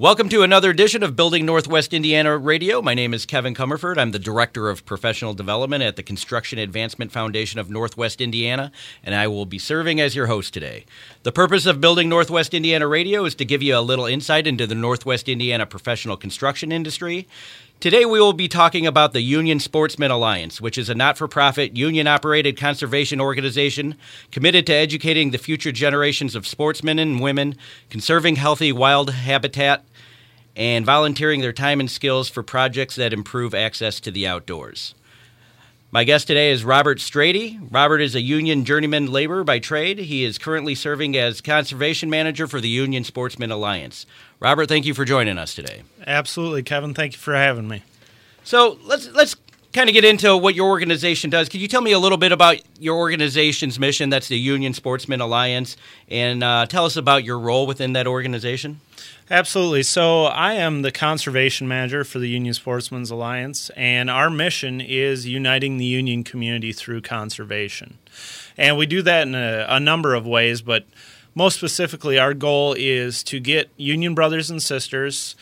Welcome to another edition of Building Northwest Indiana Radio. My name is Kevin Comerford. I'm the Director of Professional Development at the Construction Advancement Foundation of Northwest Indiana, and I will be serving as your host today. The purpose of Building Northwest Indiana Radio is to give you a little insight into the Northwest Indiana professional construction industry. Today, we will be talking about the Union Sportsmen Alliance, which is a not for profit, union operated conservation organization committed to educating the future generations of sportsmen and women, conserving healthy wild habitat, and volunteering their time and skills for projects that improve access to the outdoors. My guest today is Robert Stroede. Robert is a union journeyman laborer by trade. He is currently serving as conservation manager for the Union Sportsmen Alliance. Robert, thank you for joining us today. Absolutely, Kevin. Thank you for having me. So let's let's kind of get into what your organization does. Could you tell me a little bit about your organization's mission? That's the Union Sportsmen Alliance, and uh, tell us about your role within that organization. Absolutely. So, I am the conservation manager for the Union Sportsmen's Alliance, and our mission is uniting the union community through conservation. And we do that in a, a number of ways, but most specifically, our goal is to get union brothers and sisters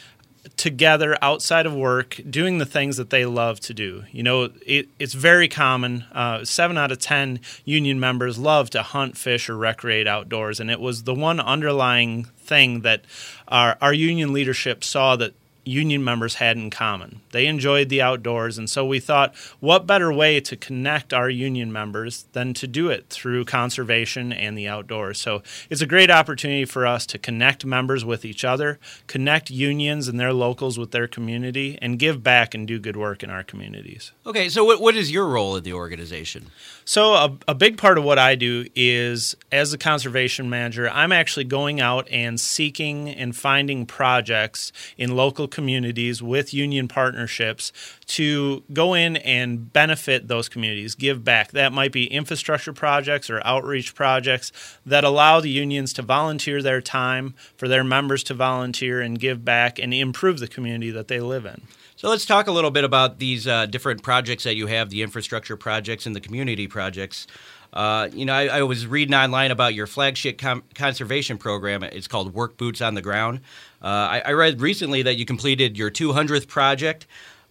together outside of work doing the things that they love to do. You know, it, it's very common. Uh, seven out of 10 union members love to hunt, fish, or recreate outdoors. And it was the one underlying thing that our, our union leadership saw that union members had in common. They enjoyed the outdoors, and so we thought, what better way to connect our union members than to do it through conservation and the outdoors? So it's a great opportunity for us to connect members with each other, connect unions and their locals with their community, and give back and do good work in our communities. Okay, so what, what is your role in the organization? So, a, a big part of what I do is as a conservation manager, I'm actually going out and seeking and finding projects in local communities with union partnerships to go in and benefit those communities, give back. That might be infrastructure projects or outreach projects that allow the unions to volunteer their time for their members to volunteer and give back and improve the community that they live in. So let's talk a little bit about these uh, different projects that you have the infrastructure projects and the community projects. Uh, you know, I, I, was reading online about your flagship com- conservation program. It's called Work Boots on the Ground. Uh, I, I, read recently that you completed your 200th project.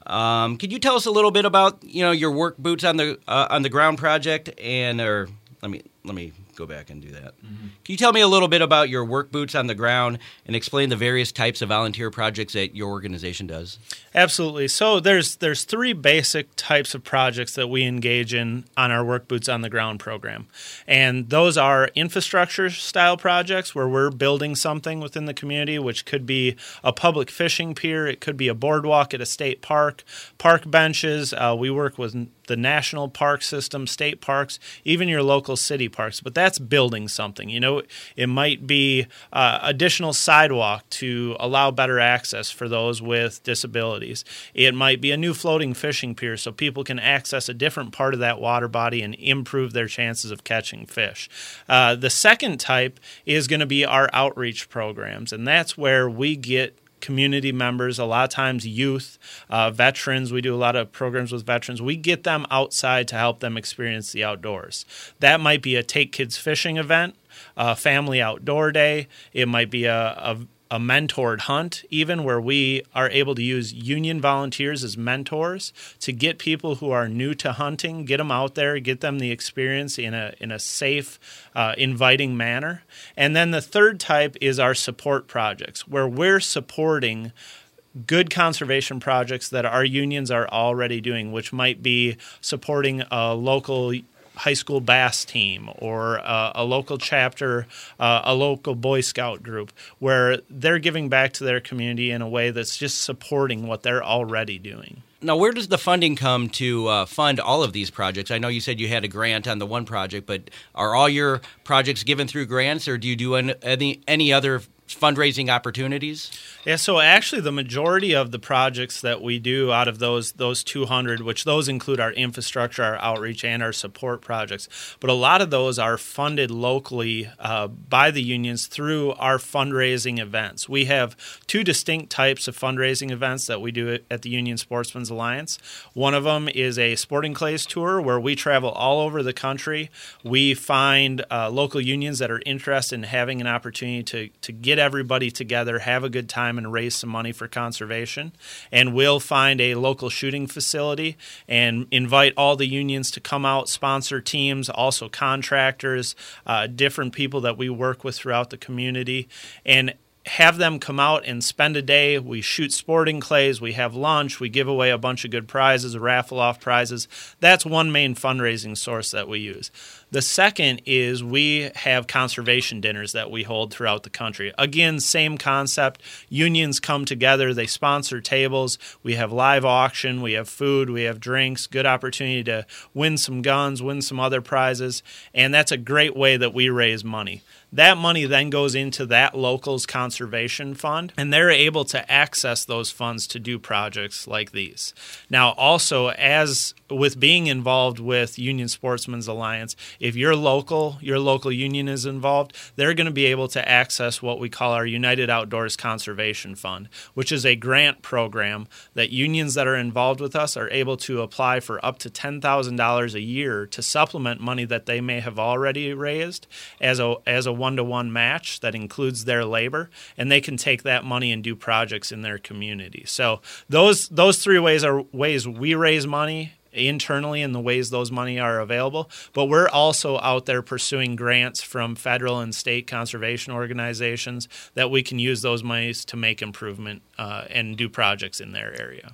Um, could you tell us a little bit about you know your Work Boots on the uh, on the Ground project and or let me let me go back and do that. Mm-hmm. Can you tell me a little bit about your work boots on the ground and explain the various types of volunteer projects that your organization does? Absolutely. So there's there's three basic types of projects that we engage in on our work boots on the ground program. And those are infrastructure style projects where we're building something within the community which could be a public fishing pier, it could be a boardwalk at a state park, park benches. Uh, we work with the national park system, state parks, even your local city parks. But that's building something. You know, it might be uh, additional sidewalk to allow better access for those with disabilities. It might be a new floating fishing pier so people can access a different part of that water body and improve their chances of catching fish. Uh, the second type is going to be our outreach programs, and that's where we get community members, a lot of times youth, uh, veterans. We do a lot of programs with veterans. We get them outside to help them experience the outdoors. That might be a take kids fishing event, a family outdoor day. It might be a, a a mentored hunt, even where we are able to use union volunteers as mentors to get people who are new to hunting, get them out there, get them the experience in a in a safe, uh, inviting manner. And then the third type is our support projects, where we're supporting good conservation projects that our unions are already doing, which might be supporting a local high school bass team or uh, a local chapter, uh, a local Boy Scout group, where they're giving back to their community in a way that's just supporting what they're already doing. Now, where does the funding come to uh, fund all of these projects? I know you said you had a grant on the one project, but are all your projects given through grants, or do you do any any other fundraising opportunities? Yeah, so actually, the majority of the projects that we do out of those those 200, which those include our infrastructure, our outreach, and our support projects, but a lot of those are funded locally uh, by the unions through our fundraising events. We have two distinct types of fundraising events that we do at the Union Sportsmen's Alliance. One of them is a sporting clays tour where we travel all over the country. We find uh, local unions that are interested in having an opportunity to to get get everybody together, have a good time, and raise some money for conservation. And we'll find a local shooting facility and invite all the unions to come out, sponsor teams, also contractors, uh, different people that we work with throughout the community. And have them come out and spend a day. We shoot sporting clays, we have lunch, we give away a bunch of good prizes, raffle off prizes. That's one main fundraising source that we use. The second is we have conservation dinners that we hold throughout the country. Again, same concept. Unions come together, they sponsor tables. We have live auction, we have food, we have drinks, good opportunity to win some guns, win some other prizes. And that's a great way that we raise money. That money then goes into that local's conservation fund, and they're able to access those funds to do projects like these. Now, also, as with being involved with Union Sportsmen's Alliance, if your local your local union is involved, they're going to be able to access what we call our United Outdoors Conservation Fund, which is a grant program that unions that are involved with us are able to apply for up to $10,000 a year to supplement money that they may have already raised as a as a one-to-one match that includes their labor and they can take that money and do projects in their community. So those those three ways are ways we raise money internally in the ways those money are available but we're also out there pursuing grants from federal and state conservation organizations that we can use those monies to make improvement uh, and do projects in their area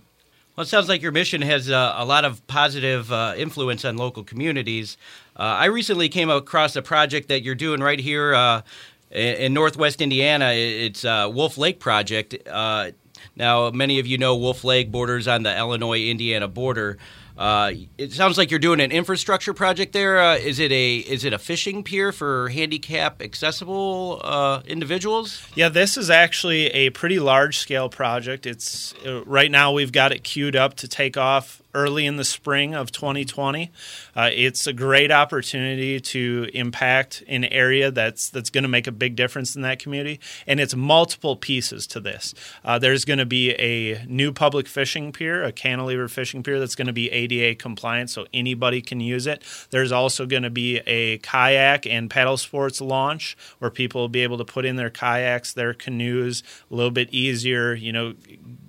well, it sounds like your mission has uh, a lot of positive uh, influence on local communities. Uh, I recently came across a project that you're doing right here uh, in Northwest Indiana. It's Wolf Lake Project. Uh, now, many of you know Wolf Lake borders on the Illinois Indiana border. Uh, it sounds like you're doing an infrastructure project there. Uh, is it a is it a fishing pier for handicap accessible uh, individuals? Yeah, this is actually a pretty large scale project. It's uh, right now we've got it queued up to take off early in the spring of 2020. Uh, it's a great opportunity to impact an area that's that's going to make a big difference in that community, and it's multiple pieces to this. Uh, there's going to be a new public fishing pier, a cantilever fishing pier that's going to be ADA compliant, so anybody can use it. There's also going to be a kayak and paddle sports launch where people will be able to put in their kayaks, their canoes a little bit easier. You know,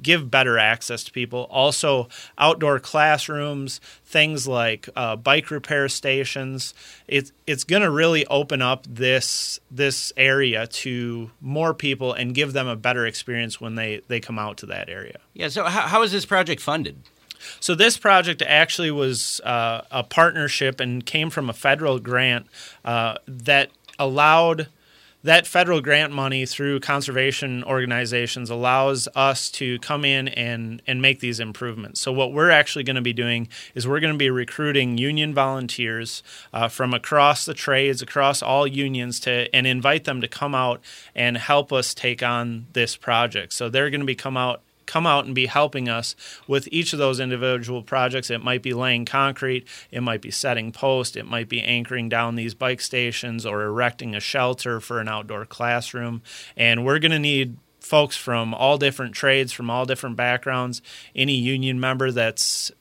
give better access to people. Also, outdoor classrooms, things like uh, bike repair stations. It's it's going to really open up this this area to more people and give them a better experience when they they come out to that area. Yeah. So how, how is this project funded? So this project actually was uh, a partnership and came from a federal grant uh, that allowed that federal grant money through conservation organizations allows us to come in and, and make these improvements. So, what we're actually going to be doing is we're going to be recruiting union volunteers uh, from across the trades, across all unions, to and invite them to come out and help us take on this project. So, they're going to be come out come out and be helping us with each of those individual projects. It might be laying concrete, it might be setting post, it might be anchoring down these bike stations or erecting a shelter for an outdoor classroom. And we're going to need folks from all different trades, from all different backgrounds, any union member that's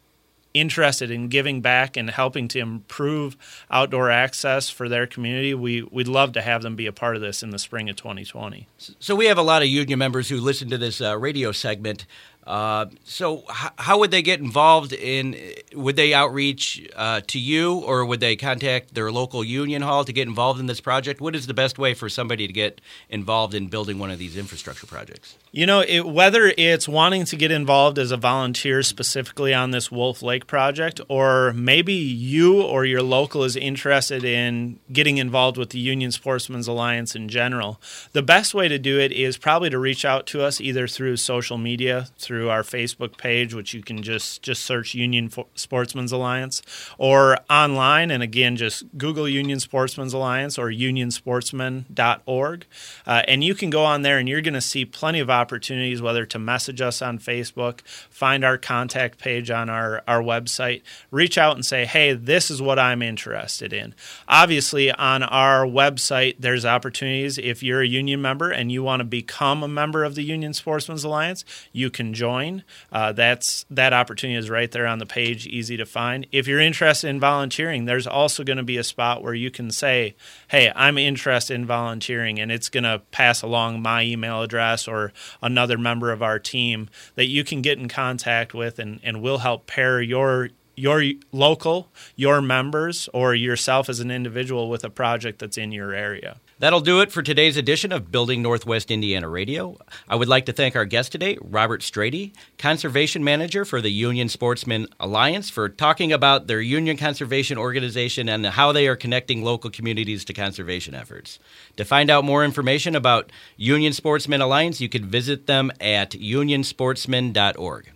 interested in giving back and helping to improve outdoor access for their community, we, we'd love to have them be a part of this in the spring of 2020. So, we have a lot of union members who listen to this uh, radio segment. Uh, so, h- how would they get involved in? Would they outreach uh, to you, or would they contact their local union hall to get involved in this project? What is the best way for somebody to get involved in building one of these infrastructure projects? You know, it, whether it's wanting to get involved as a volunteer specifically on this Wolf Lake project, or maybe you or your local is interested in getting involved with the Union Sportsmen's Alliance in general, the best way to do it is probably to reach out to us either through social media, through our Facebook page, which you can just just search Union Sportsmen's Alliance, or online, and again, just Google Union Sportsmen's Alliance or unionsportsmen.org, uh, and you can go on there and you're going to see plenty of opportunities, whether to message us on Facebook, find our contact page on our, our website, reach out and say, hey, this is what I'm interested in. Obviously, on our website, there's opportunities. If you're a union member and you want to become a member of the Union Sportsmen's Alliance, you can join join, uh, that's that opportunity is right there on the page, easy to find. If you're interested in volunteering, there's also going to be a spot where you can say, "Hey, I'm interested in volunteering," and it's going to pass along my email address or another member of our team that you can get in contact with, and, and we'll help pair your your local, your members, or yourself as an individual with a project that's in your area. That'll do it for today's edition of Building Northwest Indiana Radio. I would like to thank our guest today, Robert Stroede, Conservation Manager for the Union Sportsmen Alliance, for talking about their union conservation organization and how they are connecting local communities to conservation efforts. To find out more information about Union Sportsmen Alliance, you can visit them at unionsportsmen.org.